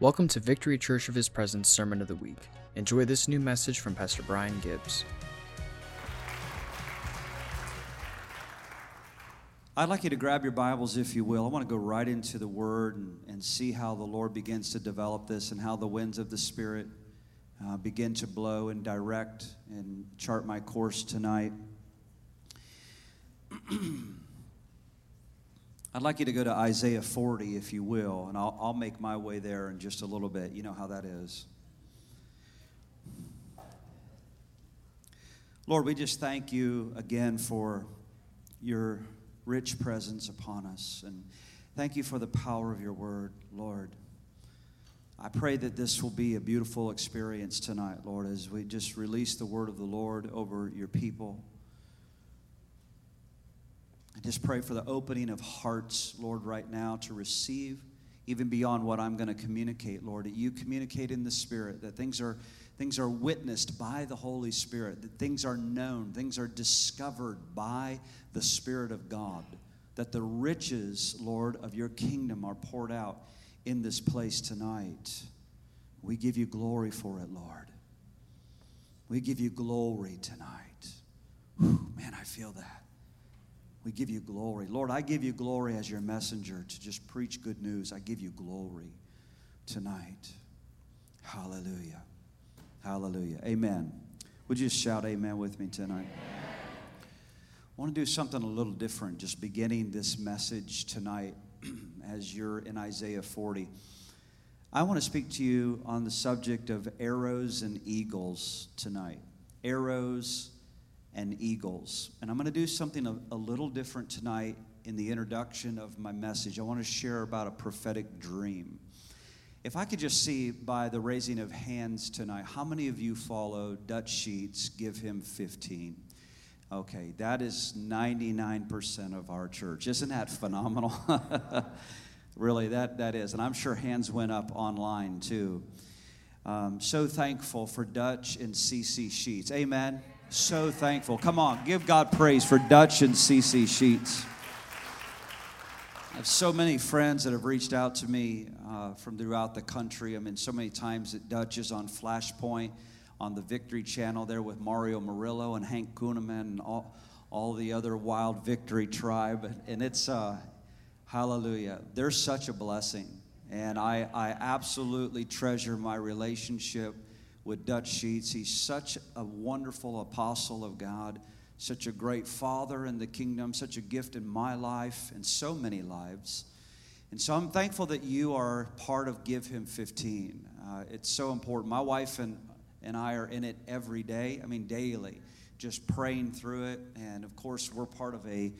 Welcome to Victory Church of His Presence Sermon of the Week. Enjoy this new message from Pastor Brian Gibbs. I'd like you to grab your Bibles, if you will. I want to go right into the Word and, and see how the Lord begins to develop this and how the winds of the Spirit uh, begin to blow and direct and chart my course tonight. I'd like you to go to Isaiah 40, if you will, and I'll, I'll make my way there in just a little bit. You know how that is. Lord, we just thank you again for your rich presence upon us. And thank you for the power of your word, Lord. I pray that this will be a beautiful experience tonight, Lord, as we just release the word of the Lord over your people. I just pray for the opening of hearts, Lord, right now to receive even beyond what I'm going to communicate, Lord, that you communicate in the Spirit, that things are, things are witnessed by the Holy Spirit, that things are known, things are discovered by the Spirit of God, that the riches, Lord, of your kingdom are poured out in this place tonight. We give you glory for it, Lord. We give you glory tonight. Whew, man, I feel that. We give you glory. Lord, I give you glory as your messenger to just preach good news. I give you glory tonight. Hallelujah. Hallelujah. Amen. Would you just shout amen with me tonight? I want to do something a little different, just beginning this message tonight as you're in Isaiah 40. I want to speak to you on the subject of arrows and eagles tonight. Arrows and eagles. And I'm going to do something a, a, little different tonight in the introduction of my message. I want to share about a prophetic dream. If I could just see by the raising of hands tonight, how many of you follow Dutch Sheets? Give him 15. Okay, that is 99% of our church. Isn't that phenomenal? really, that, that is. And I'm sure hands went up online too. Um, so thankful for Dutch and CC Sheets. Amen. So thankful. Come on, give God praise for Dutch and CC Sheets. I have so many friends that have reached out to me uh, from throughout the country. I mean, so many times that Dutch is on Flashpoint on the Victory Channel there with Mario Murillo and Hank Kunneman and all, all the other wild Victory tribe. And it's, uh, hallelujah, they're such a blessing. And I, I absolutely treasure my relationship with Dutch Sheets. He's such a wonderful apostle of God, such a great father in the kingdom, such a gift in my life and so many lives. And so I'm thankful that you are part of Give Him 15. Uh, it's so important. My wife and, and I are in it every day, I mean, daily, just praying through it. And of course, we're part of a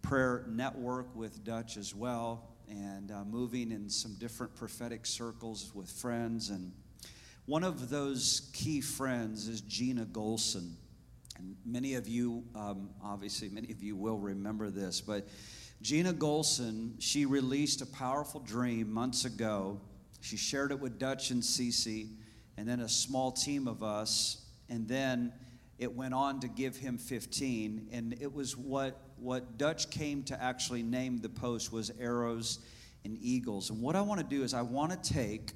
prayer network with Dutch as well, and uh, moving in some different prophetic circles with friends and one of those key friends is Gina Gholston. And many of you, um, obviously, many of you will remember this, but Gina Gholston, she released a powerful dream months ago. She shared it with Dutch and Cece, and then a small team of us, and then it went on to give him 15 and it was what what dutch came to actually name the post was arrows and eagles and what i want to do is i want to take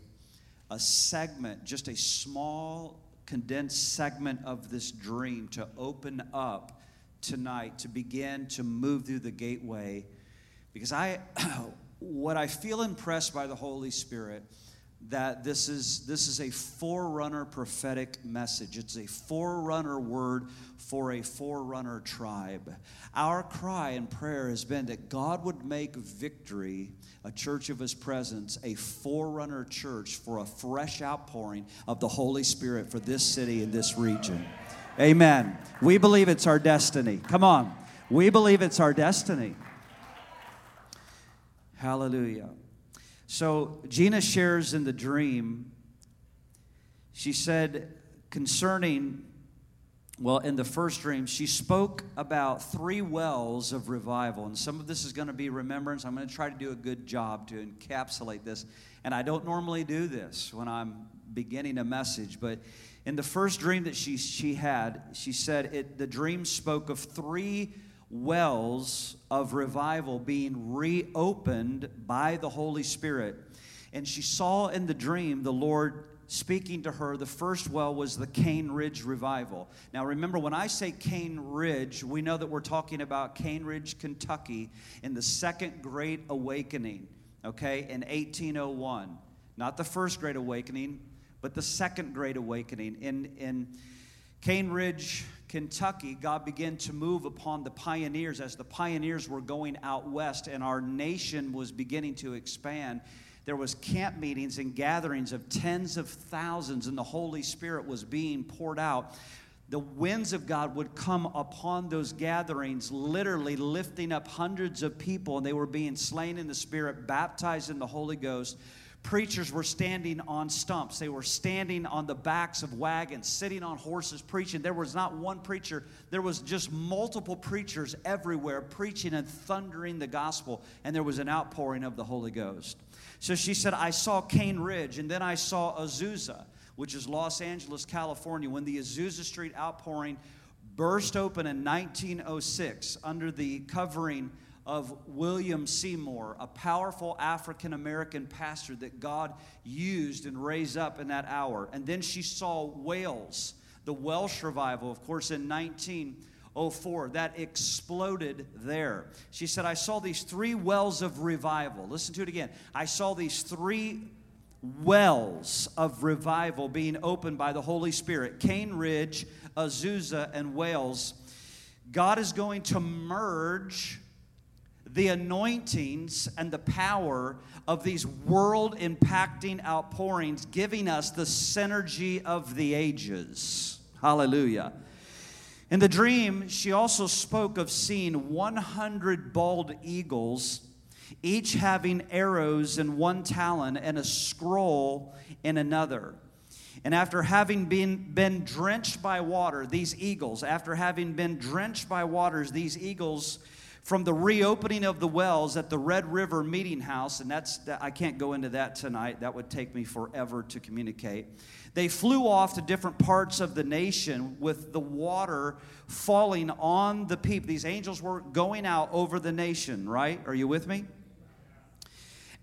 a segment, just a small, condensed segment of this dream to open up tonight, to begin to move through the gateway. Because I, what I feel impressed by the Holy Spirit, that this is this is a forerunner prophetic message. It's a forerunner word for a forerunner tribe. Our cry and prayer has been that God would make victory a church of his presence, a forerunner church for a fresh outpouring of the Holy Spirit for this city and this region. Amen. We believe it's our destiny. Come on. We believe it's our destiny. Hallelujah. So, Gina shares in the dream, she said concerning well, in the first dream, she spoke about three wells of revival. And some of this is going to be remembrance. I'm going to try to do a good job to encapsulate this. And I don't normally do this when I'm beginning a message, but in the first dream that she, she had, she said it, the dream spoke of three wells of revival being reopened by the Holy Spirit. And she saw in the dream the Lord speaking to her. The first well was the Cane Ridge Revival. Now, remember, when I say Cane Ridge, we know that we're talking about Cane Ridge, Kentucky, in the Second Great Awakening, okay, in 1801. Not the First Great Awakening, but the Second Great Awakening. In, in Cane Ridge, Kentucky, God began to move upon the pioneers as the pioneers were going out west and our nation was beginning to expand. There was camp meetings and gatherings of tens of thousands and the holy spirit was being poured out. The winds of god would come upon those gatherings literally lifting up hundreds of people and they were being slain in the spirit baptized in the holy ghost preachers were standing on stumps. They were standing on the backs of wagons, sitting on horses, preaching. There was not one preacher, there was just multiple preachers everywhere preaching and thundering the gospel, and there was an outpouring of the Holy Ghost. So she said, I saw Cane Ridge, and then I saw Azusa, which is Los Angeles, California, when the Azusa Street outpouring burst open in 1906 under the covering of William Seymour, a powerful African American pastor that God used and raised up in that hour. And then she saw Wales, the Welsh revival, of course, in 1904, that exploded there. She said, I saw these three wells of revival. Listen to it again. I saw these three wells of revival being opened by the Holy Spirit Cane Ridge, Azusa, and Wales. God is going to merge the anointings and the power of these world impacting outpourings, giving us the synergy of the ages. Hallelujah. In the dream, she also spoke of seeing 100 bald eagles, each having arrows in one talon and a scroll in another. And after having been, been drenched by water, these eagles, after having been drenched by waters, these eagles, from the reopening of the wells at the Red River Meeting House, and that's, I can't go into that tonight, that would take me forever to communicate. They flew off to different parts of the nation with the water falling on the people. These angels were going out over the nation, right? Are you with me?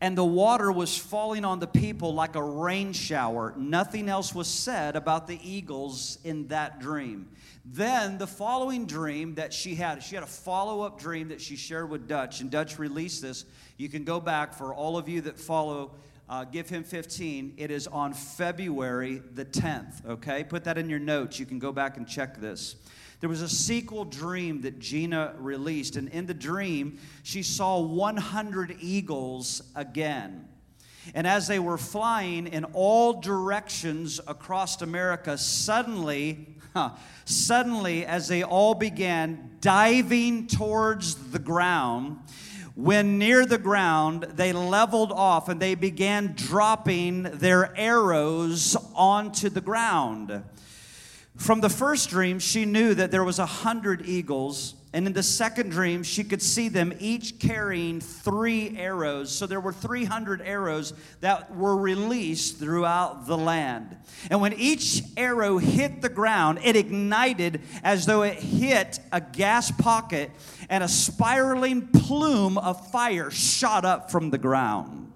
And the water was falling on the people like a rain shower. Nothing else was said about the eagles in that dream. Then the following dream that she had, she had a follow up dream that she shared with Dutch, and Dutch released this. You can go back for all of you that follow uh, give him 15. It is on February the 10th, okay? Put that in your notes. You can go back and check this. There was a sequel dream that Gina released, and in the dream, she saw 100 eagles again. And as they were flying in all directions across America, suddenly, huh, suddenly, as they all began diving towards the ground, when near the ground, they leveled off and they began dropping their arrows onto the ground. From the first dream, she knew that there was a hundred eagles and in the second dream, she could see them each carrying three arrows. So there were 300 arrows that were released throughout the land. And when each arrow hit the ground, it ignited as though it hit a gas pocket, and a spiraling plume of fire shot up from the ground.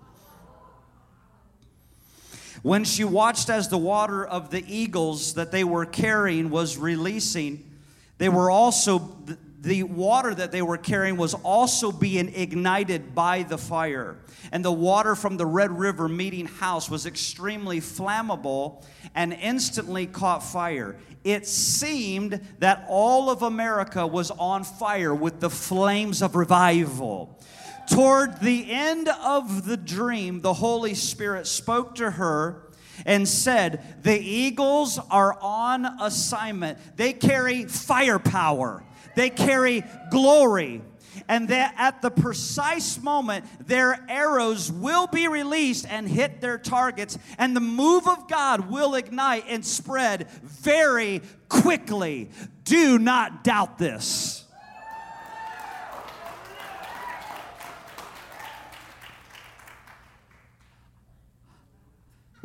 When she watched as the water of the eagles that they were carrying was releasing, they were also the water that they were carrying was also being ignited by the fire. And the water from the Red River meeting house was extremely flammable and instantly caught fire. It seemed that all of America was on fire with the flames of revival. Toward the end of the dream, the Holy Spirit spoke to her and said, The eagles are on assignment. They carry firepower they carry glory. And that at the precise moment, their arrows will be released and hit their targets, and the move of God will ignite and spread very quickly. Do not doubt this.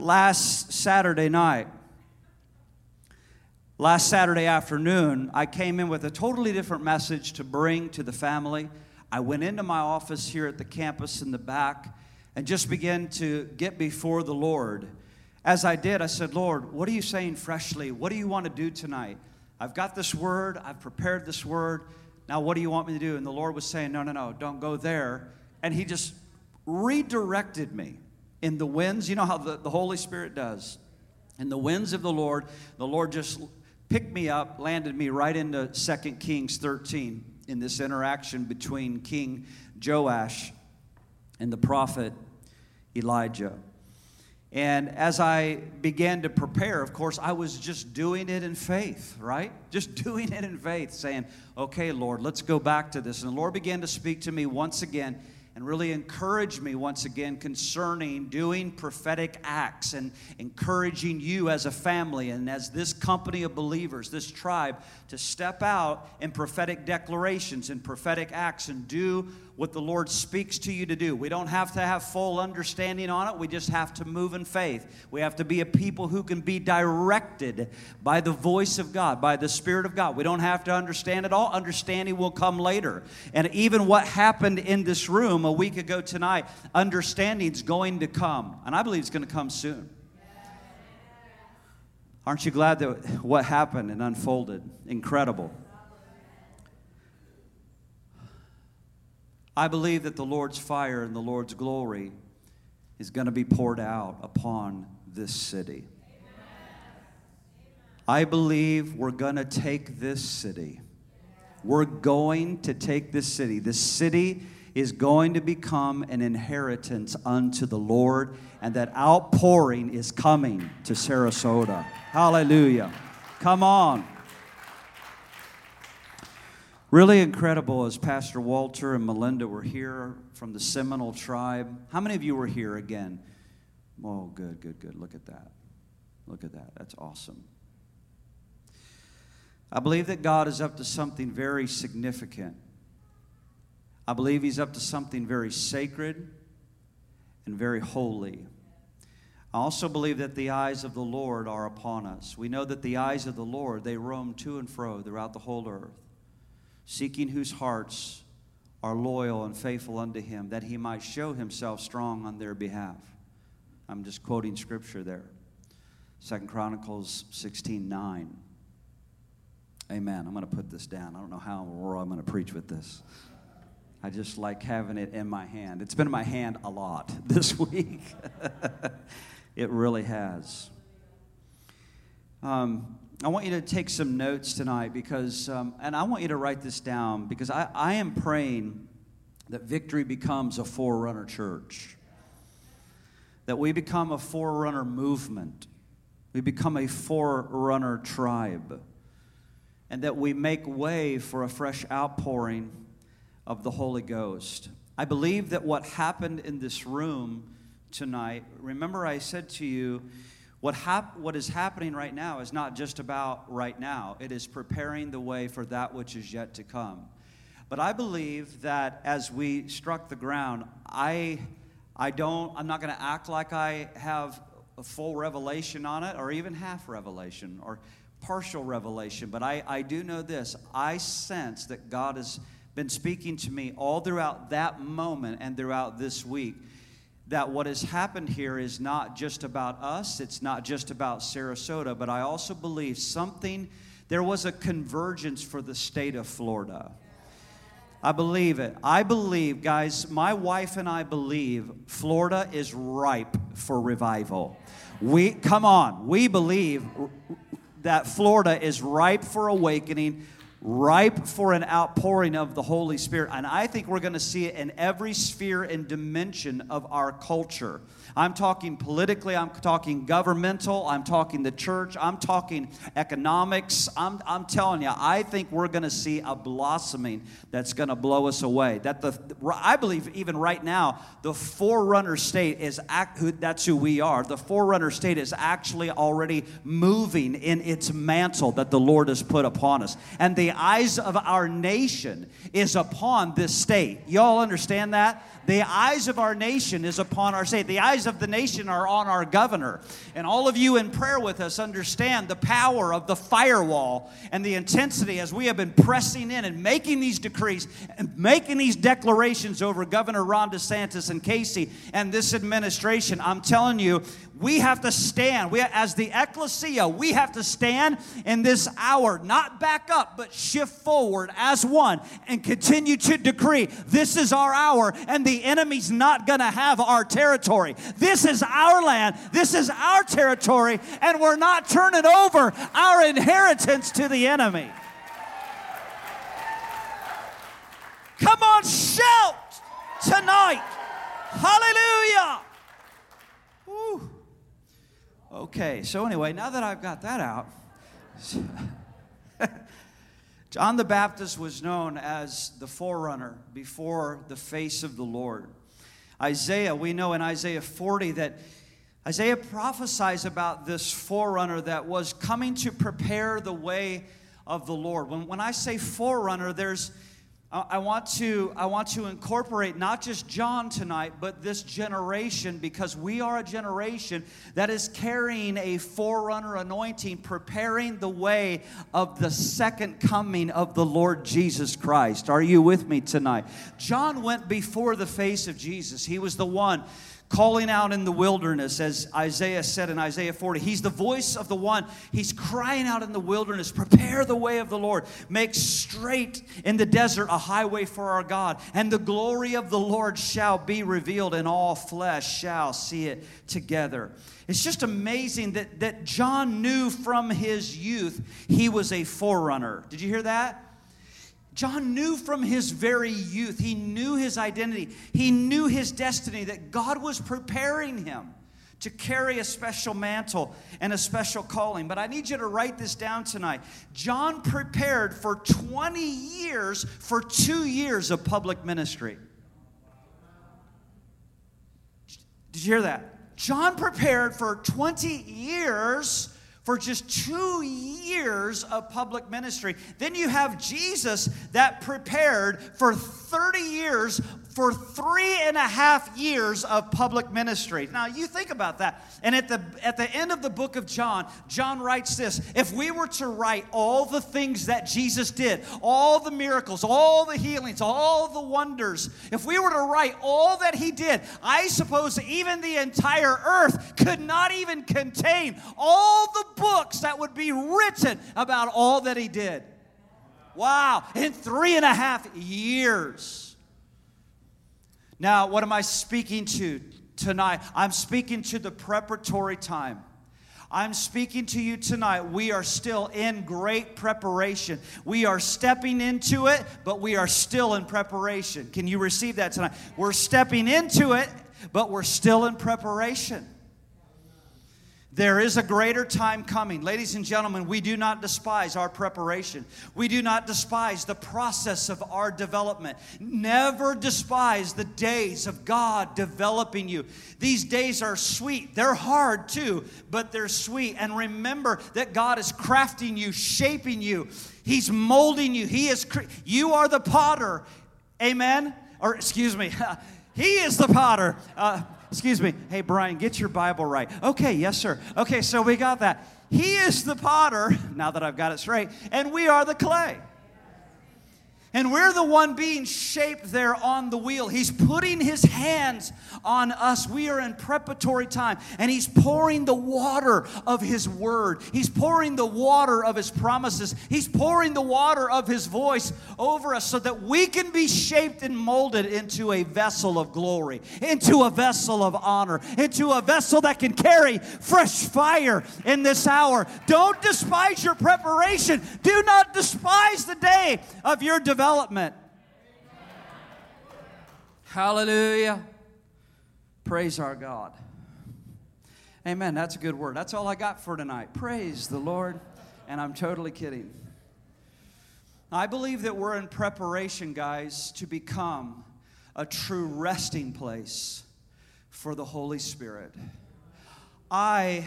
Last Saturday night, Last Saturday afternoon, I came in with a totally different message to bring to the family. I went into my office here at the campus in the back, and just began to get before the Lord. As I did, I said, Lord, what are you saying freshly? What do you want to do tonight? I've got this word, I've prepared this word. Now, what do you want me to do? And the Lord was saying, No, no, no, don't go there. And He just redirected me in the winds. You know how the, the Holy Spirit does. In the winds of the Lord, the Lord just picked me up, landed me right into 2 Kings 13 in this interaction between King Joash and the prophet Elijah. And as I began to prepare, of course, I was just doing it in faith, right? Just doing it in faith, saying, okay, Lord, let's go back to this. And the Lord began to speak to me once again and really encourage me once again concerning doing prophetic acts and encouraging you as a family and as this company of believers, this tribe, to step out in prophetic declarations and prophetic acts and do what the Lord speaks to you to do. We don't have to have full understanding on it. We just have to move in faith. We have to be a people who can be directed by the voice of God, by the Spirit of God. We don't have to understand it all. Understanding will come later. And even what happened in this room a week ago tonight, understanding's going to come. And I believe it's going to come soon. Aren't you glad that what happened and unfolded? Incredible. I believe that the Lord's fire and the Lord's glory is going to be poured out upon this city. I believe we're going to take this city. We're going to take this city. This city is going to become an inheritance unto the Lord, and that outpouring is coming to Sarasota. Hallelujah. Come on. Really incredible as Pastor Walter and Melinda were here from the Seminole tribe. How many of you were here again? Oh, good, good, good. Look at that. Look at that. That's awesome. I believe that God is up to something very significant. I believe He's up to something very sacred and very holy. I also believe that the eyes of the Lord are upon us. We know that the eyes of the Lord, they roam to and fro throughout the whole earth seeking whose hearts are loyal and faithful unto him, that he might show himself strong on their behalf. I'm just quoting scripture there. Second Chronicles 16 9. Amen. I'm going to put this down. I don't know how I'm going to preach with this. I just like having it in my hand. It's been in my hand a lot this week. it really has. Um, I want you to take some notes tonight because, um, and I want you to write this down because I, I am praying that victory becomes a forerunner church, that we become a forerunner movement, we become a forerunner tribe, and that we make way for a fresh outpouring of the Holy Ghost. I believe that what happened in this room tonight, remember I said to you, what, hap- what is happening right now is not just about right now, it is preparing the way for that which is yet to come. But I believe that as we struck the ground, I, I don't, I'm not going to act like I have a full revelation on it or even half revelation or partial revelation, but I, I do know this. I sense that God has been speaking to me all throughout that moment and throughout this week that what has happened here is not just about us, it's not just about Sarasota, but I also believe something, there was a convergence for the state of Florida. I believe it. I believe, guys, my wife and I believe Florida is ripe for revival. We, come on, we believe that Florida is ripe for awakening ripe for an outpouring of the Holy Spirit. And I think we're going to see it in every sphere and dimension of our culture. I'm talking politically, I'm talking governmental, I'm talking the church, I'm talking economics. I'm, I'm telling you, I think we're going to see a blossoming that's going to blow us away. That the I believe even right now, the forerunner state is act, that's who we are. The forerunner state is actually already moving in its mantle that the Lord has put upon us. And the the eyes of our nation is upon this state. Y'all understand that? The eyes of our nation is upon our state. The eyes of the nation are on our governor. And all of you in prayer with us understand the power of the firewall and the intensity as we have been pressing in and making these decrees and making these declarations over Governor Ron DeSantis and Casey and this administration. I'm telling you, we have to stand. We, as the ecclesia, we have to stand in this hour, not back up, but shift forward as one and continue to decree this is our hour, and the enemy's not going to have our territory. This is our land, this is our territory, and we're not turning over our inheritance to the enemy. Come on, shout tonight. Hallelujah. Okay, so anyway, now that I've got that out, John the Baptist was known as the forerunner before the face of the Lord. Isaiah, we know in Isaiah 40 that Isaiah prophesies about this forerunner that was coming to prepare the way of the Lord. When, when I say forerunner, there's I want to I want to incorporate not just John tonight, but this generation because we are a generation that is carrying a forerunner anointing, preparing the way of the second coming of the Lord Jesus Christ. Are you with me tonight? John went before the face of Jesus. He was the one calling out in the wilderness, as Isaiah said in Isaiah 40. He's the voice of the one. He's crying out in the wilderness, prepare the way of the Lord. Make straight in the desert a highway for our God. And the glory of the Lord shall be revealed, and all flesh shall see it together. It's just amazing that, that John knew from his youth he was a forerunner. Did you hear that? John knew from his very youth, he knew his identity, he knew his destiny, that God was preparing him to carry a special mantle and a special calling. But I need you to write this down tonight. John prepared for 20 years for two years of public ministry. Did you hear that? John prepared for 20 years for just two years of public ministry. Then you have Jesus that prepared for 30 years for three and a half years of public ministry. Now, you think about that. And at the, at the end of the book of John, John writes this If we were to write all the things that Jesus did, all the miracles, all the healings, all the wonders, if we were to write all that he did, I suppose even the entire earth could not even contain all the books that would be written about all that he did. Wow, in three and a half years. Now, what am I speaking to tonight? I'm speaking to the preparatory time. I'm speaking to you tonight. We are still in great preparation. We are stepping into it, but we are still in preparation. Can you receive that tonight? We're stepping into it, but we're still in preparation. There is a greater time coming. Ladies and gentlemen, we do not despise our preparation. We do not despise the process of our development. Never despise the days of God developing you. These days are sweet. They're hard too, but they're sweet. And remember that God is crafting you, shaping you. He's molding you. He is cre- you are the potter. Amen. Or excuse me. he is the potter. Uh, excuse me. Hey, Brian, get your Bible right. Okay, yes, sir. Okay, so we got that. He is the potter, now that I've got it straight, and we are the clay. And we're the one being shaped there on the wheel. He's putting his hands on us. We are in preparatory time. And he's pouring the water of his word. He's pouring the water of his promises. He's pouring the water of his voice over us so that we can be shaped and molded into a vessel of glory, into a vessel of honor, into a vessel that can carry fresh fire in this hour. Don't despise your preparation. Do not despise the day of your development development. Hallelujah. Praise our God. Amen. That's a good word. That's all I got for tonight. Praise the Lord. And I'm totally kidding. I believe that we're in preparation, guys, to become a true resting place for the Holy Spirit. I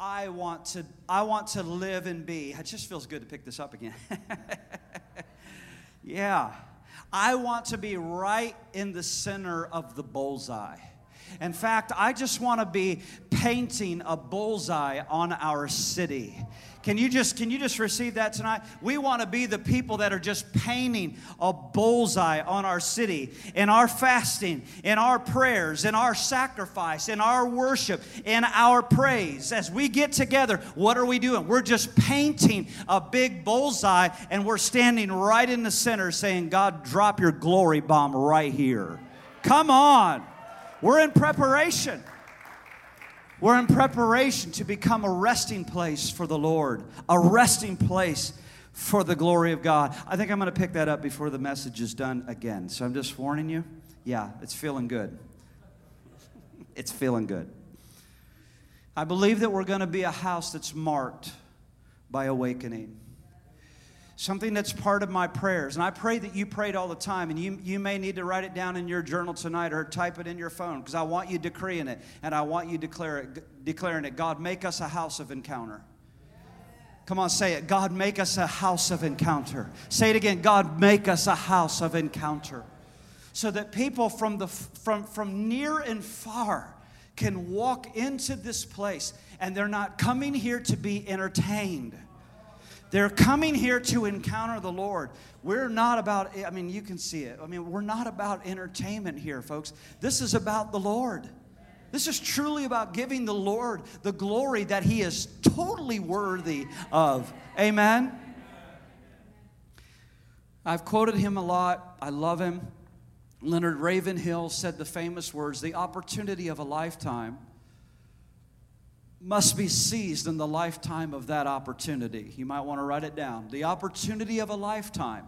I want to I want to live and be. It just feels good to pick this up again. Yeah. I want to be right in the center of the bullseye. In fact, I just want to be painting a bullseye on our city. Can you just can you just receive that tonight? We want to be the people that are just painting a bullseye on our city in our fasting, in our prayers, in our sacrifice, in our worship, in our praise. As we get together, what are we doing? We're just painting a big bullseye and we're standing right in the center saying, "God, drop your glory bomb right here." Come on. We're in preparation. We're in preparation to become a resting place for the Lord, a resting place for the glory of God. I think I'm going to pick that up before the message is done again. So I'm just warning you. Yeah, it's feeling good. It's feeling good. I believe that we're going to be a house that's marked by awakening something that's part of my prayers. And I pray that you prayed all the time, and you, you may need to write it down in your journal tonight or type it in your phone because I want you decreeing it and I want you declare it, declaring it. God, make us a house of encounter. Come on, say it. God, make us a house of encounter. Say it again. God, make us a house of encounter. So that people from, the, from, from near and far can walk into this place and they're not coming here to be entertained they're coming here to encounter the Lord. We're not about, I mean, you can see it. I mean, we're not about entertainment here, folks. This is about the Lord. This is truly about giving the Lord the glory that He is totally worthy of. Amen? I've quoted him a lot. I love him. Leonard Ravenhill said the famous words the opportunity of a lifetime must be seized in the lifetime of that opportunity. You might want to write it down. The opportunity of a lifetime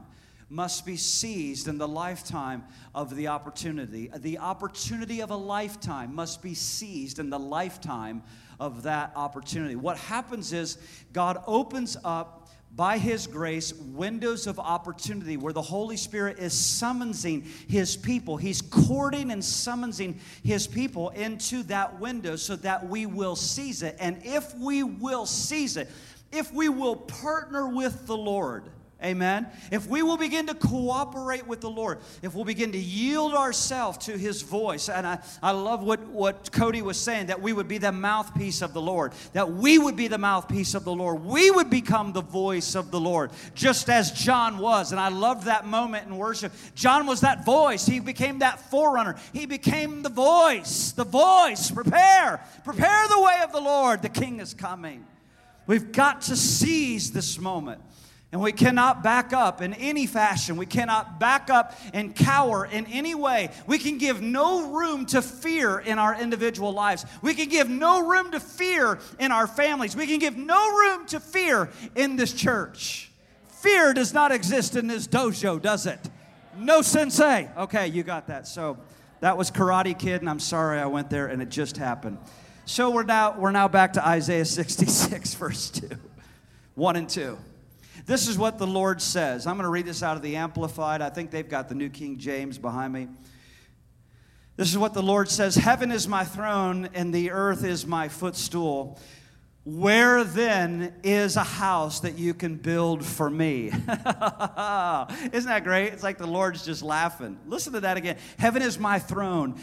must be seized in the lifetime of the opportunity. The opportunity of a lifetime must be seized in the lifetime of that opportunity. What happens is God opens up by His grace, windows of opportunity where the Holy Spirit is summoning His people. He's courting and summoning His people into that window so that we will seize it. And if we will seize it, if we will partner with the Lord, Amen. If we will begin to cooperate with the Lord, if we'll begin to yield ourselves to His voice, and I, I love what, what Cody was saying, that we would be the mouthpiece of the Lord, that we would be the mouthpiece of the Lord. We would become the voice of the Lord, just as John was. And I loved that moment in worship. John was that voice, he became that forerunner. He became the voice, the voice. Prepare, prepare the way of the Lord. The King is coming. We've got to seize this moment. And we cannot back up in any fashion. We cannot back up and cower in any way. We can give no room to fear in our individual lives. We can give no room to fear in our families. We can give no room to fear in this church. Fear does not exist in this dojo, does it? No sensei. Okay, you got that. So that was Karate Kid, and I'm sorry I went there and it just happened. So we're now we're now back to Isaiah 66, verse 2. 1 and 2. This is what the Lord says. I'm going to read this out of the Amplified. I think they've got the New King James behind me. This is what the Lord says Heaven is my throne, and the earth is my footstool. Where then is a house that you can build for me? Isn't that great? It's like the Lord's just laughing. Listen to that again. Heaven is my throne,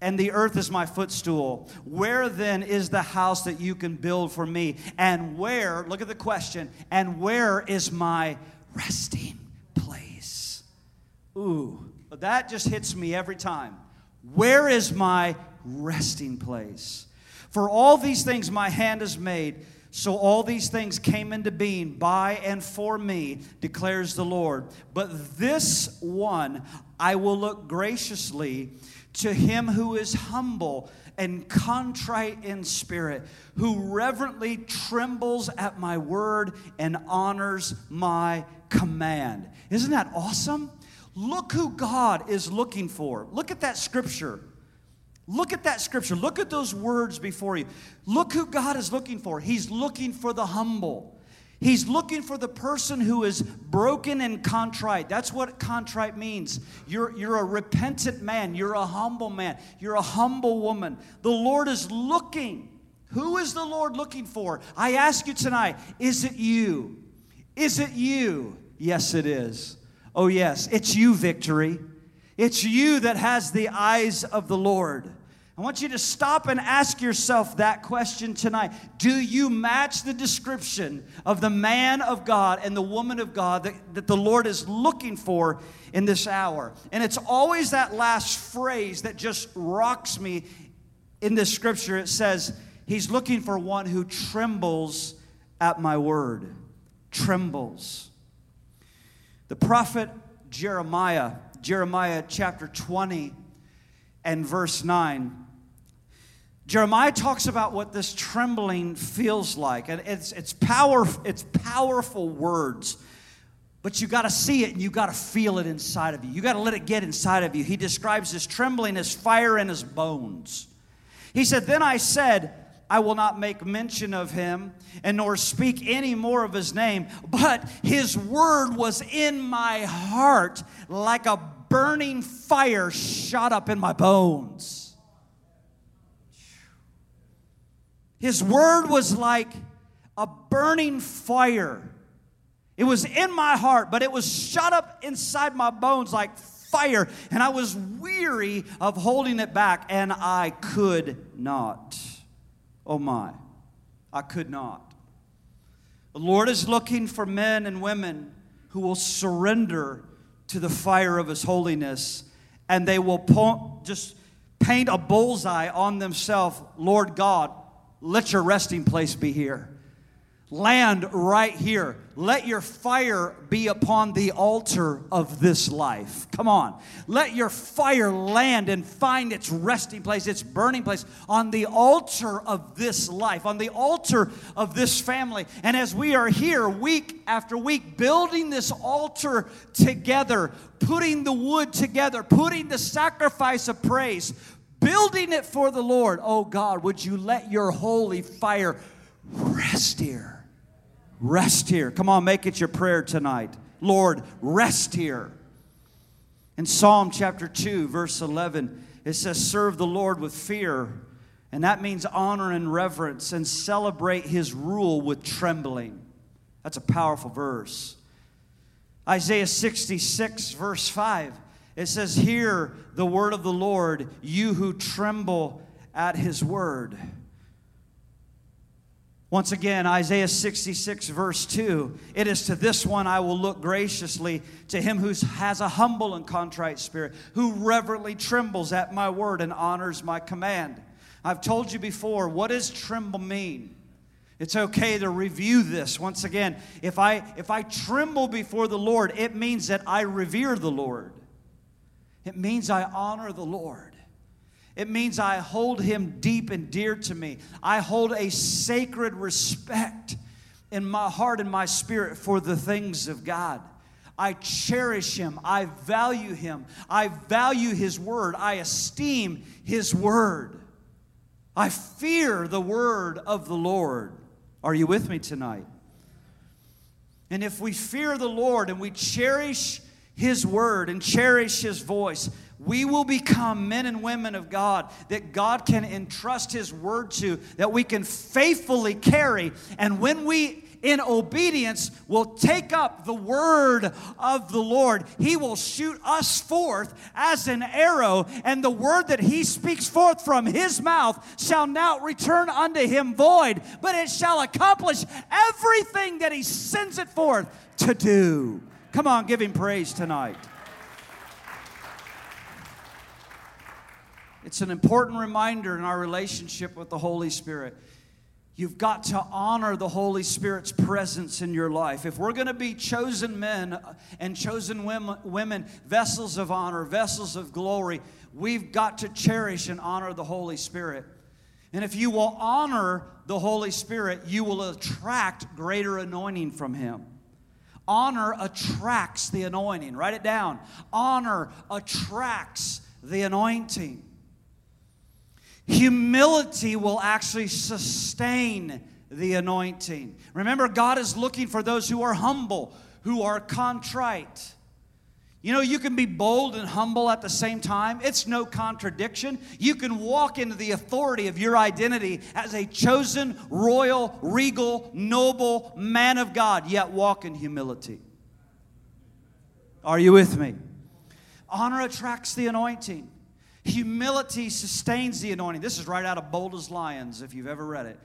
and the earth is my footstool. Where then is the house that you can build for me? And where, look at the question, and where is my resting place? Ooh, that just hits me every time. Where is my resting place? For all these things my hand has made, so all these things came into being by and for me, declares the Lord. But this one I will look graciously to him who is humble and contrite in spirit, who reverently trembles at my word and honors my command. Isn't that awesome? Look who God is looking for. Look at that scripture. Look at that scripture. Look at those words before you. Look who God is looking for. He's looking for the humble. He's looking for the person who is broken and contrite. That's what contrite means. You're, you're a repentant man. You're a humble man. You're a humble woman. The Lord is looking. Who is the Lord looking for? I ask you tonight, is it you? Is it you? Yes, it is. Oh, yes, it's you, victory. It's you that has the eyes of the Lord. I want you to stop and ask yourself that question tonight. Do you match the description of the man of God and the woman of God that, that the Lord is looking for in this hour? And it's always that last phrase that just rocks me in this scripture. It says, He's looking for one who trembles at my word. Trembles. The prophet Jeremiah, Jeremiah chapter 20 and verse 9 Jeremiah talks about what this trembling feels like. And it's, it's, power, it's powerful words, but you got to see it and you got to feel it inside of you. You got to let it get inside of you. He describes this trembling as fire in his bones. He said, Then I said, I will not make mention of him and nor speak any more of his name, but his word was in my heart like a burning fire shot up in my bones. His word was like a burning fire. It was in my heart, but it was shut up inside my bones like fire, and I was weary of holding it back, and I could not. Oh my, I could not. The Lord is looking for men and women who will surrender to the fire of His holiness, and they will po- just paint a bullseye on themselves. Lord God, let your resting place be here. Land right here. Let your fire be upon the altar of this life. Come on. Let your fire land and find its resting place, its burning place on the altar of this life, on the altar of this family. And as we are here week after week, building this altar together, putting the wood together, putting the sacrifice of praise, building it for the Lord. Oh God, would you let your holy fire rest here? Rest here. Come on, make it your prayer tonight. Lord, rest here. In Psalm chapter 2, verse 11, it says, Serve the Lord with fear. And that means honor and reverence and celebrate his rule with trembling. That's a powerful verse. Isaiah 66, verse 5 it says, Hear the word of the Lord, you who tremble at his word. Once again, Isaiah 66, verse 2 It is to this one I will look graciously, to him who has a humble and contrite spirit, who reverently trembles at my word and honors my command. I've told you before, what does tremble mean? It's okay to review this once again. If I if I tremble before the Lord, it means that I revere the Lord. It means I honor the Lord. It means I hold him deep and dear to me. I hold a sacred respect in my heart and my spirit for the things of God. I cherish him. I value him. I value his word. I esteem his word. I fear the word of the Lord. Are you with me tonight? And if we fear the Lord and we cherish his word and cherish His voice, we will become men and women of God that God can entrust His word to, that we can faithfully carry. And when we, in obedience, will take up the word of the Lord, He will shoot us forth as an arrow, and the word that He speaks forth from His mouth shall not return unto Him void, but it shall accomplish everything that He sends it forth to do. Come on, give him praise tonight. It's an important reminder in our relationship with the Holy Spirit. You've got to honor the Holy Spirit's presence in your life. If we're going to be chosen men and chosen women, vessels of honor, vessels of glory, we've got to cherish and honor the Holy Spirit. And if you will honor the Holy Spirit, you will attract greater anointing from Him. Honor attracts the anointing. Write it down. Honor attracts the anointing. Humility will actually sustain the anointing. Remember, God is looking for those who are humble, who are contrite. You know, you can be bold and humble at the same time. It's no contradiction. You can walk into the authority of your identity as a chosen, royal, regal, noble man of God, yet walk in humility. Are you with me? Honor attracts the anointing. Humility sustains the anointing. This is right out of Bold as Lions, if you've ever read it.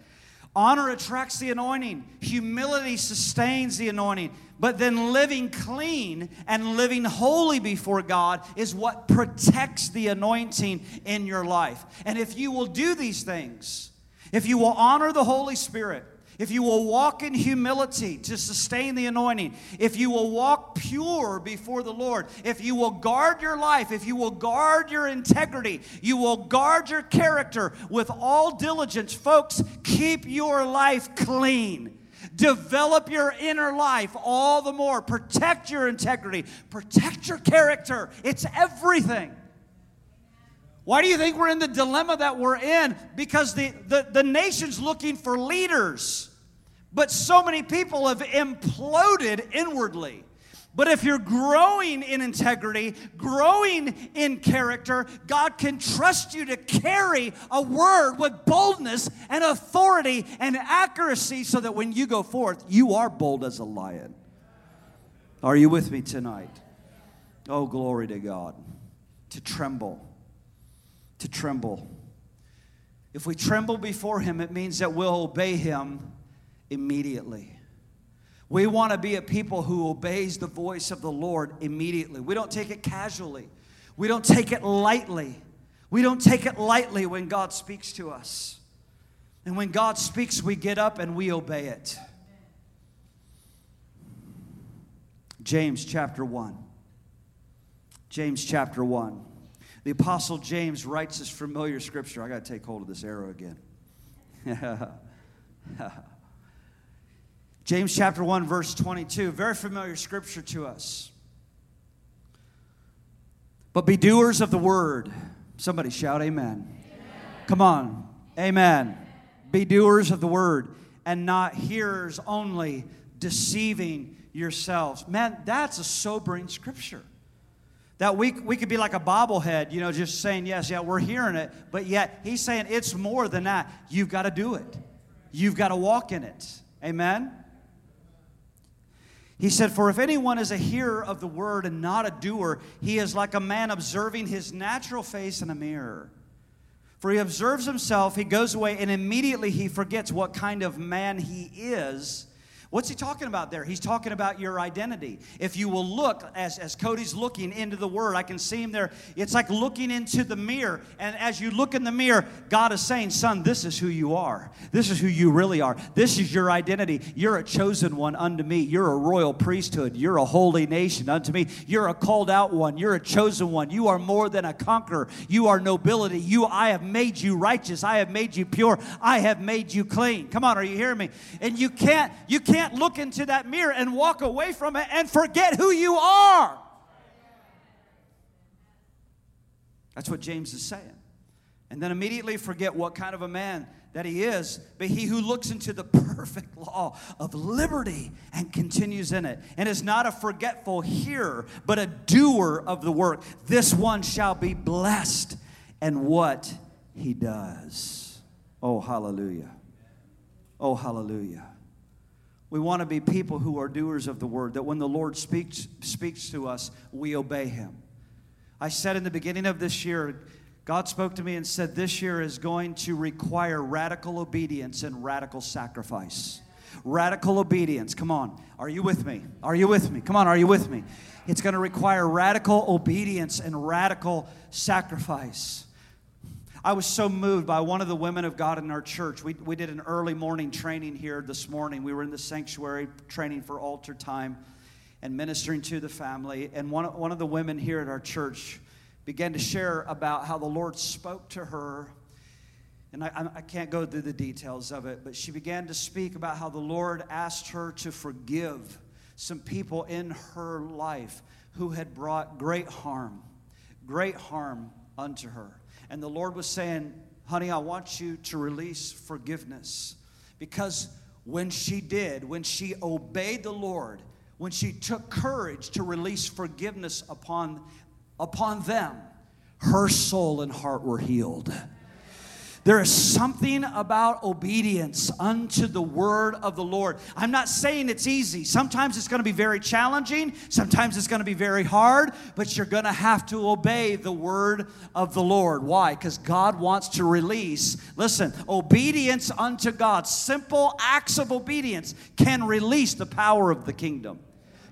Honor attracts the anointing. Humility sustains the anointing. But then living clean and living holy before God is what protects the anointing in your life. And if you will do these things, if you will honor the Holy Spirit, if you will walk in humility to sustain the anointing, if you will walk pure before the Lord, if you will guard your life, if you will guard your integrity, you will guard your character with all diligence, folks, keep your life clean. Develop your inner life all the more. Protect your integrity, protect your character. It's everything. Why do you think we're in the dilemma that we're in? Because the, the, the nation's looking for leaders. But so many people have imploded inwardly. But if you're growing in integrity, growing in character, God can trust you to carry a word with boldness and authority and accuracy so that when you go forth, you are bold as a lion. Are you with me tonight? Oh, glory to God. To tremble. To tremble. If we tremble before Him, it means that we'll obey Him immediately. We want to be a people who obeys the voice of the Lord immediately. We don't take it casually. We don't take it lightly. We don't take it lightly when God speaks to us. And when God speaks, we get up and we obey it. James chapter 1. James chapter 1. The Apostle James writes this familiar scripture. I got to take hold of this arrow again. James chapter 1, verse 22, very familiar scripture to us. But be doers of the word. Somebody shout, Amen. amen. Come on, Amen. Be doers of the word and not hearers only, deceiving yourselves. Man, that's a sobering scripture. That we, we could be like a bobblehead, you know, just saying, yes, yeah, we're hearing it, but yet he's saying it's more than that. You've got to do it, you've got to walk in it. Amen? He said, For if anyone is a hearer of the word and not a doer, he is like a man observing his natural face in a mirror. For he observes himself, he goes away, and immediately he forgets what kind of man he is. What's he talking about there? He's talking about your identity. If you will look, as, as Cody's looking into the Word, I can see him there. It's like looking into the mirror. And as you look in the mirror, God is saying, Son, this is who you are. This is who you really are. This is your identity. You're a chosen one unto me. You're a royal priesthood. You're a holy nation unto me. You're a called out one. You're a chosen one. You are more than a conqueror. You are nobility. You, I have made you righteous. I have made you pure. I have made you clean. Come on, are you hearing me? And you can't, you can't can't look into that mirror and walk away from it and forget who you are. That's what James is saying. And then immediately forget what kind of a man that he is, but he who looks into the perfect law of liberty and continues in it, and is not a forgetful hearer, but a doer of the work, this one shall be blessed and what he does. Oh, hallelujah. Oh, hallelujah. We want to be people who are doers of the word, that when the Lord speaks, speaks to us, we obey him. I said in the beginning of this year, God spoke to me and said, This year is going to require radical obedience and radical sacrifice. Radical obedience. Come on. Are you with me? Are you with me? Come on. Are you with me? It's going to require radical obedience and radical sacrifice. I was so moved by one of the women of God in our church. We, we did an early morning training here this morning. We were in the sanctuary training for altar time and ministering to the family. And one, one of the women here at our church began to share about how the Lord spoke to her. And I, I can't go through the details of it, but she began to speak about how the Lord asked her to forgive some people in her life who had brought great harm, great harm unto her. And the Lord was saying, Honey, I want you to release forgiveness. Because when she did, when she obeyed the Lord, when she took courage to release forgiveness upon, upon them, her soul and heart were healed. There is something about obedience unto the word of the Lord. I'm not saying it's easy. Sometimes it's going to be very challenging, sometimes it's going to be very hard, but you're going to have to obey the word of the Lord. Why? Because God wants to release, listen, obedience unto God, simple acts of obedience can release the power of the kingdom.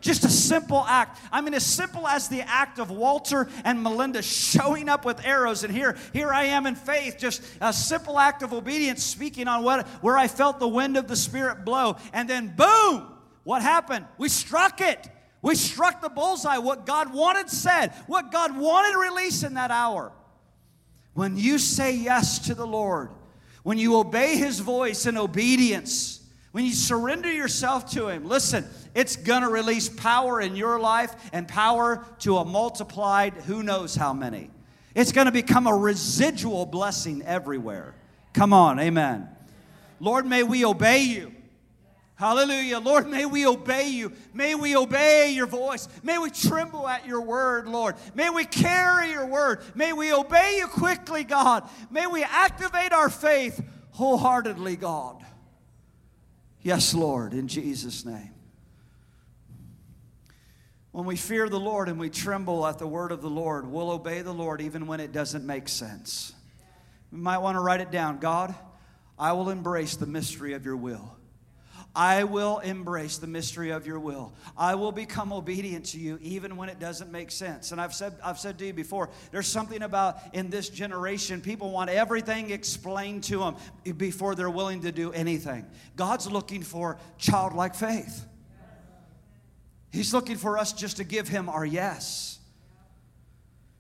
Just a simple act. I mean, as simple as the act of Walter and Melinda showing up with arrows, and here, here I am in faith. Just a simple act of obedience, speaking on what where I felt the wind of the Spirit blow, and then boom, what happened? We struck it. We struck the bullseye. What God wanted said. What God wanted released in that hour. When you say yes to the Lord, when you obey His voice in obedience, when you surrender yourself to Him, listen, it's going to release power in your life and power to a multiplied who knows how many. It's going to become a residual blessing everywhere. Come on, amen. Lord, may we obey you. Hallelujah. Lord, may we obey you. May we obey your voice. May we tremble at your word, Lord. May we carry your word. May we obey you quickly, God. May we activate our faith wholeheartedly, God. Yes, Lord, in Jesus' name. When we fear the Lord and we tremble at the word of the Lord, we'll obey the Lord even when it doesn't make sense. You might want to write it down God, I will embrace the mystery of your will. I will embrace the mystery of your will. I will become obedient to you even when it doesn't make sense. And I've said, I've said to you before, there's something about in this generation, people want everything explained to them before they're willing to do anything. God's looking for childlike faith. He's looking for us just to give him our yes.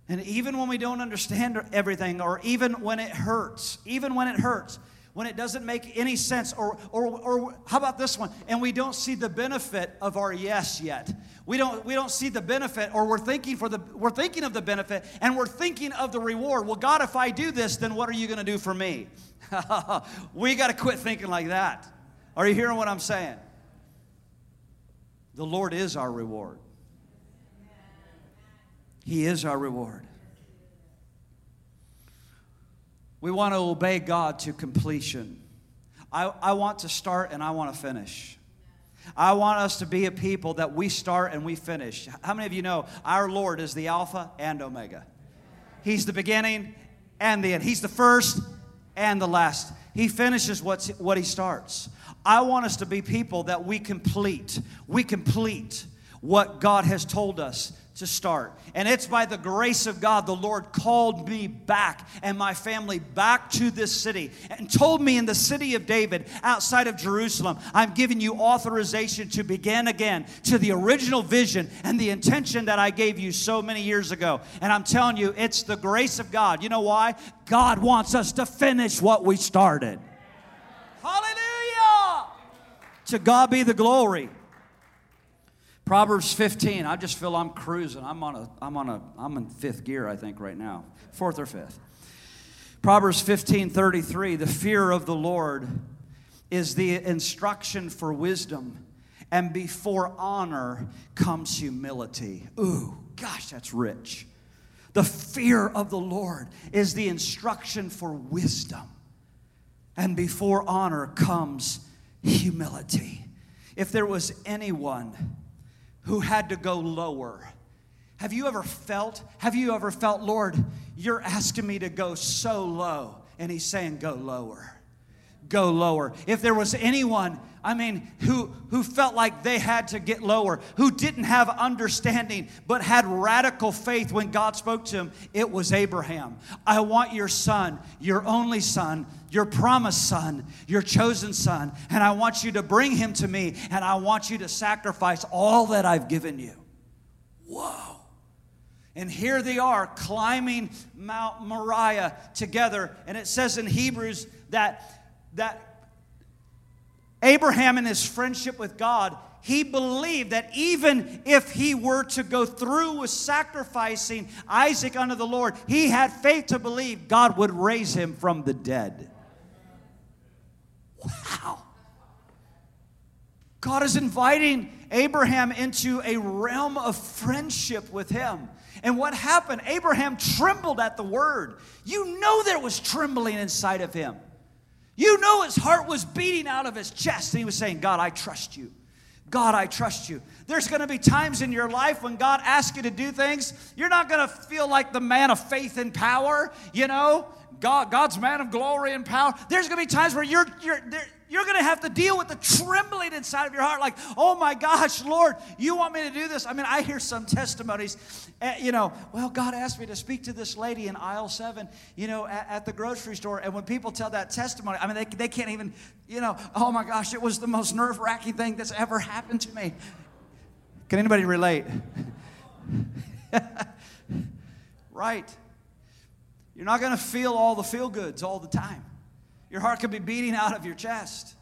And even when we don't understand everything, or even when it hurts, even when it hurts, when it doesn't make any sense, or, or, or how about this one? And we don't see the benefit of our yes yet. We don't, we don't see the benefit, or we're thinking for the we're thinking of the benefit and we're thinking of the reward. Well, God, if I do this, then what are you going to do for me? we got to quit thinking like that. Are you hearing what I'm saying? The Lord is our reward. He is our reward. We want to obey God to completion. I, I want to start and I want to finish. I want us to be a people that we start and we finish. How many of you know our Lord is the Alpha and Omega? He's the beginning and the end. He's the first and the last. He finishes what's, what he starts. I want us to be people that we complete. We complete what God has told us to start. And it's by the grace of God, the Lord called me back and my family back to this city and told me in the city of David, outside of Jerusalem, I'm giving you authorization to begin again to the original vision and the intention that I gave you so many years ago. And I'm telling you, it's the grace of God. You know why? God wants us to finish what we started. Hallelujah! To God be the glory. Proverbs 15. I just feel I'm cruising. I'm on a I'm on a I'm in fifth gear, I think, right now. Fourth or fifth. Proverbs 15, 33. The fear of the Lord is the instruction for wisdom, and before honor comes humility. Ooh, gosh, that's rich. The fear of the Lord is the instruction for wisdom and before honor comes humility. If there was anyone who had to go lower, have you ever felt, have you ever felt, Lord, you're asking me to go so low? And He's saying, go lower go lower. If there was anyone, I mean, who, who felt like they had to get lower, who didn't have understanding, but had radical faith when God spoke to him, it was Abraham. I want your son, your only son, your promised son, your chosen son, and I want you to bring him to me, and I want you to sacrifice all that I've given you. Whoa. And here they are climbing Mount Moriah together. And it says in Hebrews that that Abraham, in his friendship with God, he believed that even if he were to go through with sacrificing Isaac unto the Lord, he had faith to believe God would raise him from the dead. Wow. God is inviting Abraham into a realm of friendship with him. And what happened? Abraham trembled at the word. You know there was trembling inside of him. You know his heart was beating out of his chest, and he was saying, God, I trust you. God, I trust you. There's going to be times in your life when God asks you to do things, you're not going to feel like the man of faith and power, you know? God, God's man of glory and power. There's going to be times where you're, you're, you're going to have to deal with the trembling inside of your heart, like, oh my gosh, Lord, you want me to do this? I mean, I hear some testimonies, uh, you know, well, God asked me to speak to this lady in aisle seven, you know, at, at, the grocery store. And when people tell that testimony, I mean, they, they can't even, you know, oh my gosh, it was the most nerve wracking thing that's ever happened to me. Can anybody relate? right. You're not going to feel all the feel goods all the time. Your heart could be beating out of your chest.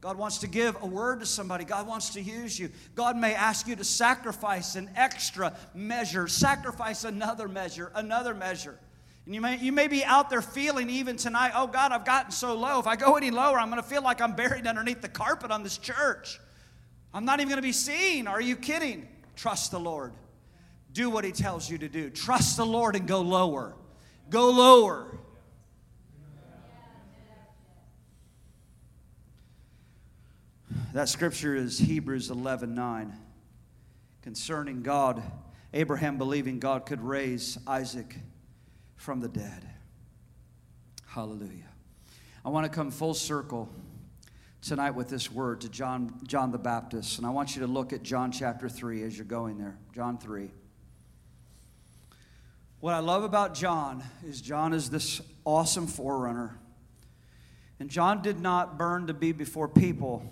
God wants to give a word to somebody. God wants to use you. God may ask you to sacrifice an extra measure, sacrifice another measure, another measure. And you may, you may be out there feeling even tonight, oh God, I've gotten so low. If I go any lower, I'm going to feel like I'm buried underneath the carpet on this church. I'm not even going to be seen. Are you kidding? Trust the Lord. Do what He tells you to do. Trust the Lord and go lower. Go lower. That scripture is Hebrews 11 9. Concerning God, Abraham believing God could raise Isaac from the dead. Hallelujah. I want to come full circle tonight with this word to John, John the Baptist. And I want you to look at John chapter 3 as you're going there. John 3. What I love about John is John is this awesome forerunner. And John did not burn to be before people,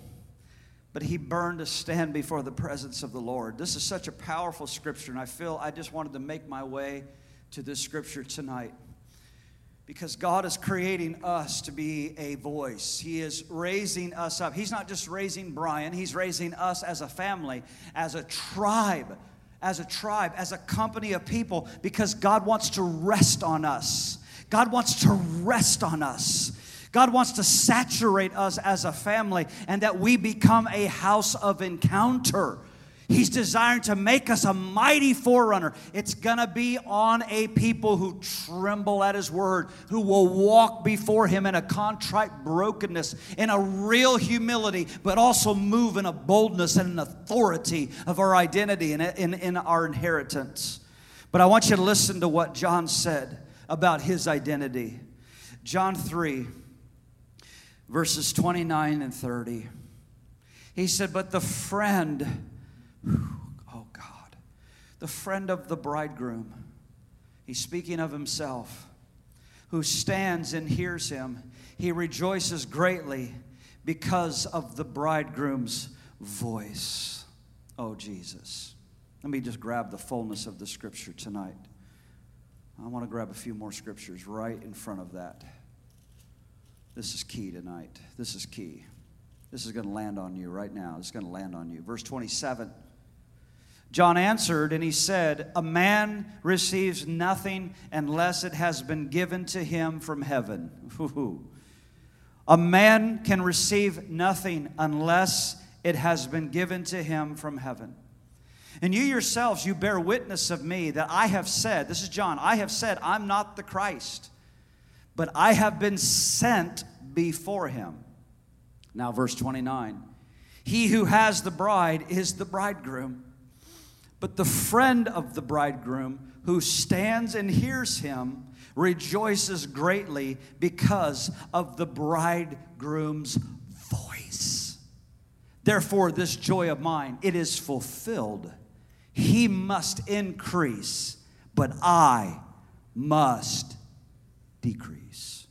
but he burned to stand before the presence of the Lord. This is such a powerful scripture, and I feel I just wanted to make my way to this scripture tonight. Because God is creating us to be a voice. He is raising us up. He's not just raising Brian, He's raising us as a family, as a tribe as a tribe, as a company of people, because God wants to rest on us. God wants to rest on us. God wants to saturate us as a family and that we become a house of encounter. He's desiring to make us a mighty forerunner. It's going to be on a people who tremble at His word, who will walk before Him in a contrite brokenness, in a real humility, but also move in a boldness and an authority of our identity and in, in, our inheritance. But I want you to listen to what John said about his identity. John 3, verses 29 and 30. He said, But the friend, Oh, God. The friend of the bridegroom. He's speaking of himself. Who stands and hears him. He rejoices greatly because of the bridegroom's voice. Oh, Jesus. Let me just grab the fullness of the scripture tonight. I want to grab a few more scriptures right in front of that. This is key tonight. This is key. This is going to land on you right now. It's going to land on you. Verse 27. John answered and he said, A man receives nothing unless it has been given to him from heaven. A man can receive nothing unless it has been given to him from heaven. And you yourselves, you bear witness of me that I have said, this is John, I have said, I'm not the Christ, but I have been sent before him. Now, verse 29 He who has the bride is the bridegroom. But the friend of the bridegroom who stands and hears him rejoices greatly because of the bridegroom's voice. Therefore, this joy of mine, it is fulfilled. He must increase, but I must decrease.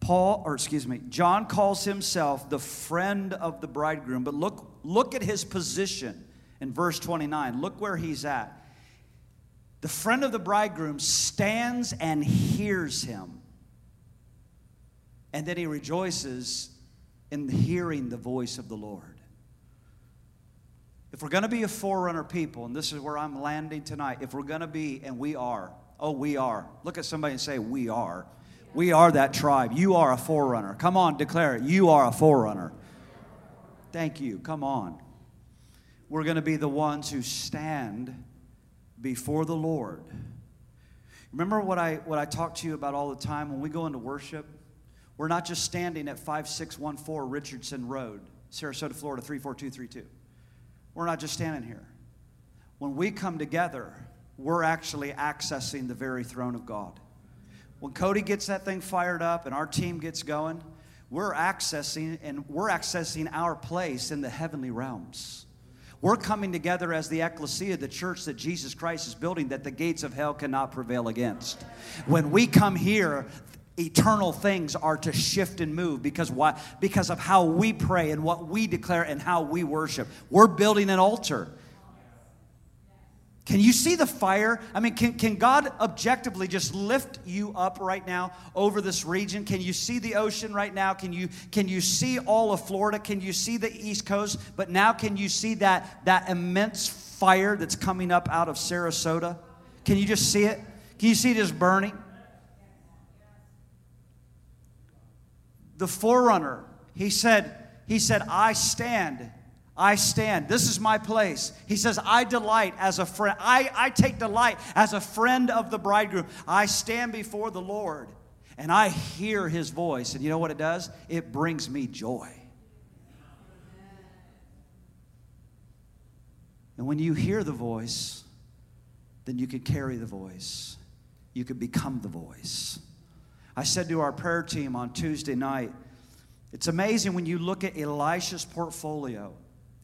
Paul, or excuse me, John calls himself the friend of the bridegroom, but look, look at his position in verse 29. Look where he's at. The friend of the bridegroom stands and hears him. And then he rejoices in hearing the voice of the Lord. If we're going to be a forerunner people, and this is where I'm landing tonight, if we're going to be, and we are, oh, we are. Look at somebody and say, We are. We are that tribe. You are a forerunner. Come on, declare it. You are a forerunner. Thank you. Come on we're going to be the ones who stand before the Lord. Remember what I, what I talk to you about all the time when we go into worship? We're not just standing at 5614 Richardson Road, Sarasota, Florida 34232. We're not just standing here. When we come together, we're actually accessing the very throne of God. When Cody gets that thing fired up and our team gets going, we're accessing and we're accessing our place in the heavenly realms. We're coming together as the ecclesia, the church that Jesus Christ is building, that the gates of hell cannot prevail against. When we come here, eternal things are to shift and move because why? Because of how we pray and what we declare and how we worship. We're building an altar can you see the fire? I mean, can, can God objectively just lift you up right now over this region? Can you see the ocean right now? Can you, can you see all of Florida? Can you see the East Coast? But now, can you see that, that immense fire that's coming up out of Sarasota? Can you just see it? Can you see it just burning? The forerunner, he said, he said, I stand I stand. This is my place. He says, I delight as a friend. I, I take delight as a friend of the bridegroom. I stand before the Lord and I hear his voice. And you know what it does? It brings me joy. And when you hear the voice, then you can carry the voice. You can become the voice. I said to our prayer team on Tuesday night, it's amazing when you look at Elisha's portfolio.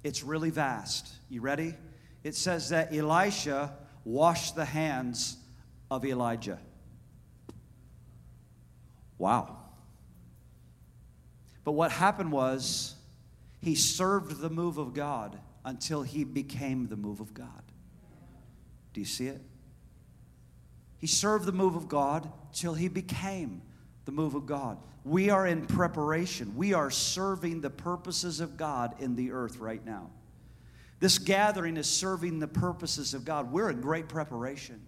It's really vast. You ready? It says that Elisha washed the hands of Elijah. Wow. But what happened was he served the move of God until he became the move of God. Do you see it? He served the move of God till he became the move of God. We are in preparation. We are serving the purposes of God in the earth right now. This gathering is serving the purposes of God. We're in great preparation.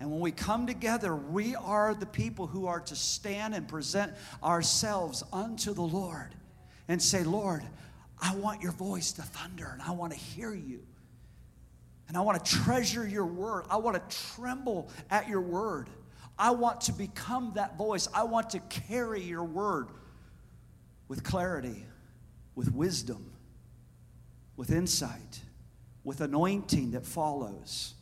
And when we come together, we are the people who are to stand and present ourselves unto the Lord and say, Lord, I want your voice to thunder and I want to hear you. And I want to treasure your word. I want to tremble at your word. I want to become that voice. I want to carry your word with clarity, with wisdom, with insight, with anointing that follows.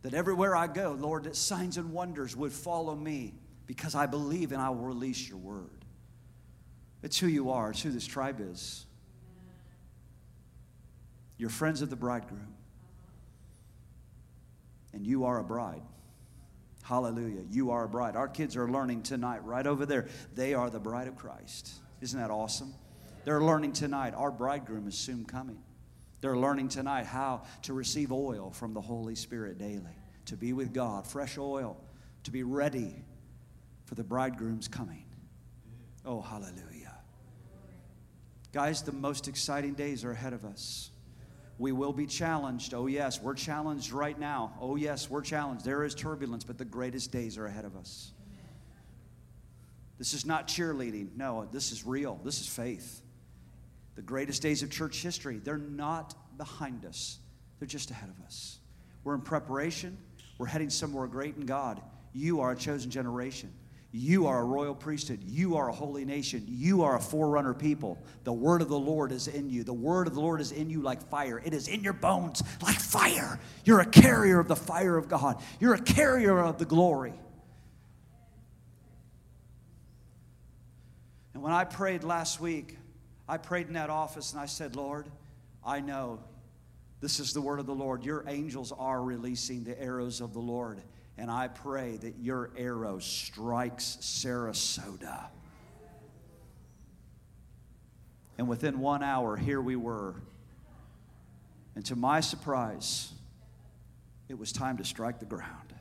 That everywhere I go, Lord, that signs and wonders would follow me because I believe and I will release your word. It's who you are, it's who this tribe is. You're friends of the bridegroom, and you are a bride. Hallelujah. You are a bride. Our kids are learning tonight, right over there. They are the bride of Christ. Isn't that awesome? They're learning tonight. Our bridegroom is soon coming. They're learning tonight how to receive oil from the Holy Spirit daily, to be with God, fresh oil, to be ready for the bridegroom's coming. Oh, hallelujah. Guys, the most exciting days are ahead of us. We will be challenged. Oh, yes, we're challenged right now. Oh, yes, we're challenged. There is turbulence, but the greatest days are ahead of us. This is not cheerleading. No, this is real. This is faith. The greatest days of church history, they're not behind us, they're just ahead of us. We're in preparation. We're heading somewhere great in God. You are a chosen generation. You are a royal priesthood. You are a holy nation. You are a forerunner people. The word of the Lord is in you. The word of the Lord is in you like fire. It is in your bones like fire. You're a carrier of the fire of God, you're a carrier of the glory. And when I prayed last week, I prayed in that office and I said, Lord, I know this is the word of the Lord. Your angels are releasing the arrows of the Lord. And I pray that your arrow strikes Sarasota. And within one hour, here we were. And to my surprise, it was time to strike the ground.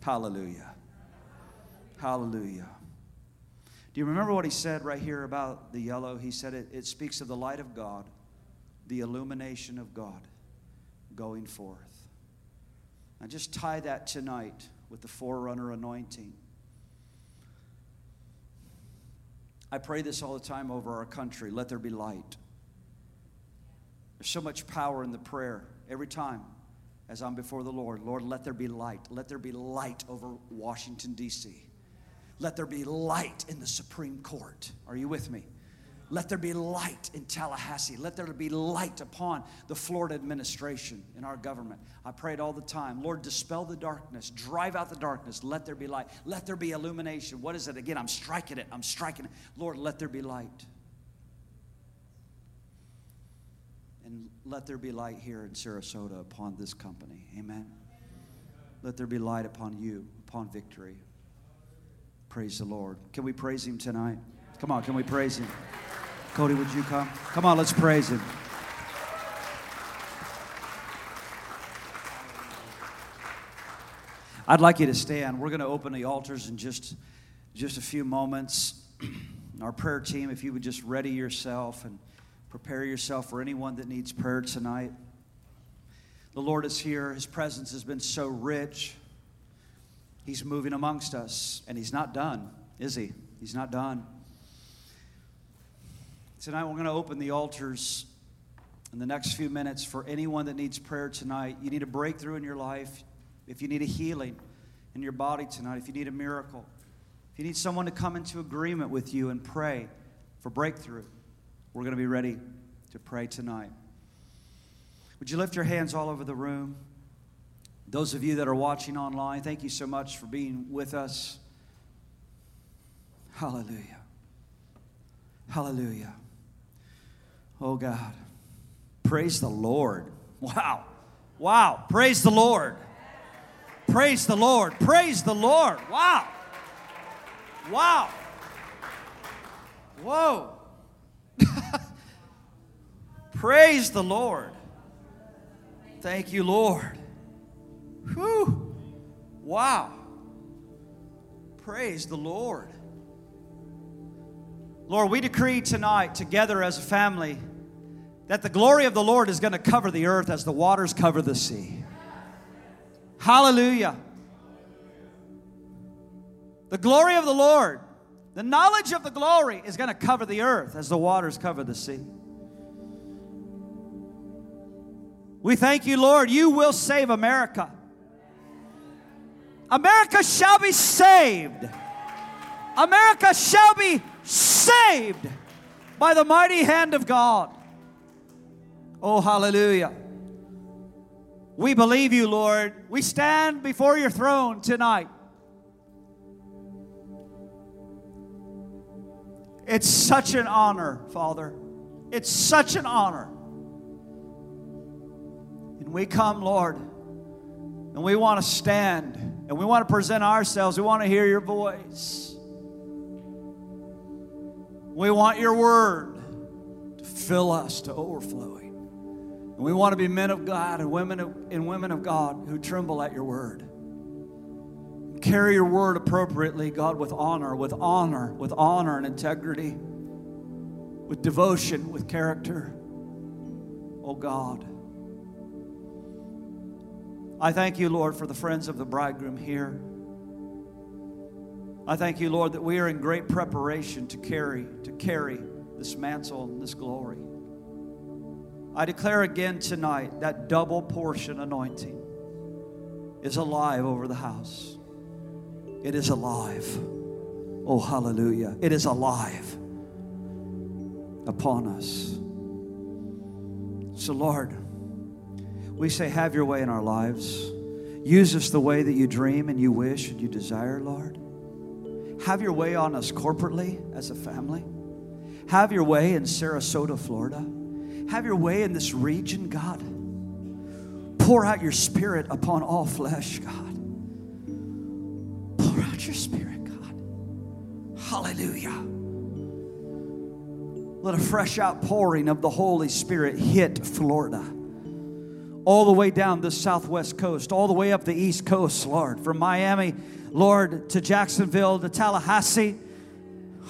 Hallelujah. Hallelujah. Do you remember what he said right here about the yellow? He said it, it speaks of the light of God, the illumination of God going forth. Just tie that tonight with the forerunner anointing. I pray this all the time over our country. Let there be light. There's so much power in the prayer every time. as I'm before the Lord. Lord, let there be light. Let there be light over Washington, D.C. Let there be light in the Supreme Court. Are you with me? Let there be light in Tallahassee. Let there be light upon the Florida administration in our government. I prayed all the time. Lord, dispel the darkness, drive out the darkness. Let there be light. Let there be illumination. What is it? Again, I'm striking it. I'm striking it. Lord, let there be light. And let there be light here in Sarasota upon this company. Amen. Let there be light upon you, upon victory. Praise the Lord. Can we praise Him tonight? Come on, can we praise Him? Cody, would you come? Come on, let's praise Him. I'd like you to stand. We're going to open the altars in just, just a few moments. Our prayer team, if you would just ready yourself and prepare yourself for anyone that needs prayer tonight. The Lord is here. His presence has been so rich. He's moving amongst us, and He's not done, is He? He's not done. Tonight, we're going to open the altars in the next few minutes for anyone that needs prayer tonight. You need a breakthrough in your life, if you need a healing in your body tonight, if you need a miracle, if you need someone to come into agreement with you and pray for breakthrough, we're going to be ready to pray tonight. Would you lift your hands all over the room? Those of you that are watching online, thank you so much for being with us. Hallelujah. Hallelujah. Oh God. Praise the Lord. Wow. Wow. Praise the Lord. Praise the Lord. Praise the Lord. Wow. Wow. Whoa. Praise the Lord. Thank you, Lord. Whew. Wow. Praise the Lord. Lord, we decree tonight, together as a family, that the glory of the Lord is going to cover the earth as the waters cover the sea. Hallelujah. The glory of the Lord, the knowledge of the glory is going to cover the earth as the waters cover the sea. We thank you, Lord. You will save America. America shall be saved. America shall be saved by the mighty hand of God. Oh, hallelujah. We believe you, Lord. We stand before your throne tonight. It's such an honor, Father. It's such an honor. And we come, Lord, and we want to stand and we want to present ourselves. We want to hear your voice. We want your word to fill us to overflowing. We want to be men of God and women of, and women of God who tremble at your word. Carry your word appropriately, God, with honor, with honor, with honor and integrity, with devotion, with character. Oh God. I thank you, Lord, for the friends of the bridegroom here. I thank you, Lord, that we are in great preparation to carry, to carry this mantle and this glory. I declare again tonight that double portion anointing is alive over the house. It is alive. Oh, hallelujah. It is alive upon us. So, Lord, we say, Have your way in our lives. Use us the way that you dream and you wish and you desire, Lord. Have your way on us corporately as a family. Have your way in Sarasota, Florida. Have your way in this region, God. Pour out your spirit upon all flesh, God. Pour out your spirit, God. Hallelujah. Let a fresh outpouring of the Holy Spirit hit Florida. All the way down the southwest coast, all the way up the east coast, Lord, from Miami, Lord, to Jacksonville, to Tallahassee,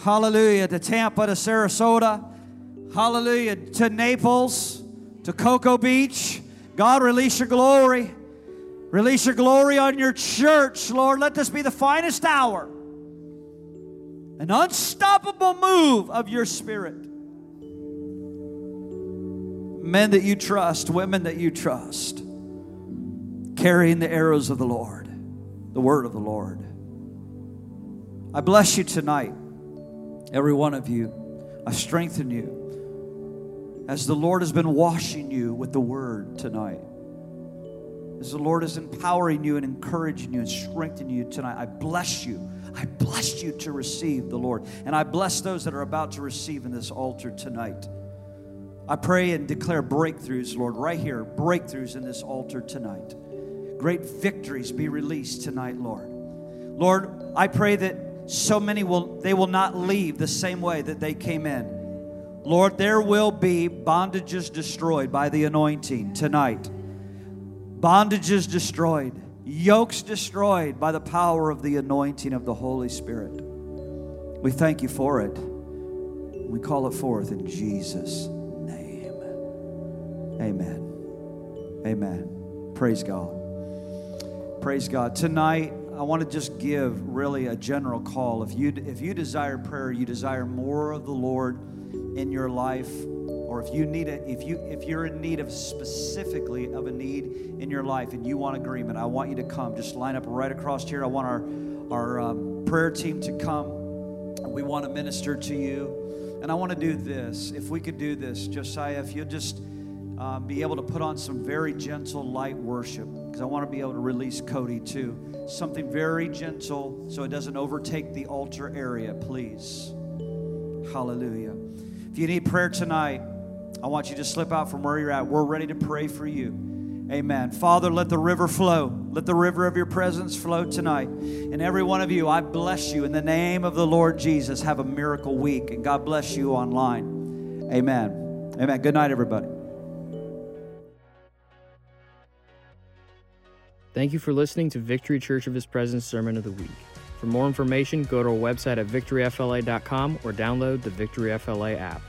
hallelujah, to Tampa, to Sarasota, hallelujah, to Naples, to Cocoa Beach. God, release your glory. Release your glory on your church, Lord. Let this be the finest hour. An unstoppable move of your spirit. Men that you trust, women that you trust. carrying the arrows of the Lord, the word of the Lord. I bless you tonight, every one of you. I strengthen you as the Lord has been washing you with the word tonight. As the Lord is empowering you and encouraging you and strengthening you tonight, I bless you. I bless you to receive the Lord. And I bless those that are about to receive in this altar tonight. I pray and declare breakthroughs, Lord, right here, breakthroughs in this altar tonight. Great victories be released tonight, Lord. Lord, I pray that so many will they will not leave the same way that they came in. Lord, there will be bondages destroyed by the anointing tonight bondages destroyed, yokes destroyed by the power of the anointing of the Holy Spirit. We thank you for it. We call it forth in Jesus' name. Amen. Amen. Praise God. Praise God. Tonight, I want to just give really a general call. If you if you desire prayer, you desire more of the Lord in your life, or if you need a, if you if you're in need of specifically of a need in your life and you want agreement, I want you to come. Just line up right across here. I want our our um, prayer team to come. We want to minister to you, and I want to do this. If we could do this, Josiah, if you'll just um, be able to put on some very gentle, light worship, because I want to be able to release Cody too. Something very gentle, so it doesn't overtake the altar area, please. Hallelujah. If you need prayer tonight, I want you to slip out from where you're at. We're ready to pray for you. Amen. Father, let the river flow. Let the river of your presence flow tonight. And every one of you, I bless you in the name of the Lord Jesus. Have a miracle week. And God bless you online. Amen. Amen. Good night, everybody. Thank you for listening to Victory Church of His Presence Sermon of the Week. For more information, go to our website at victoryfla.com or download the Victory FLA app.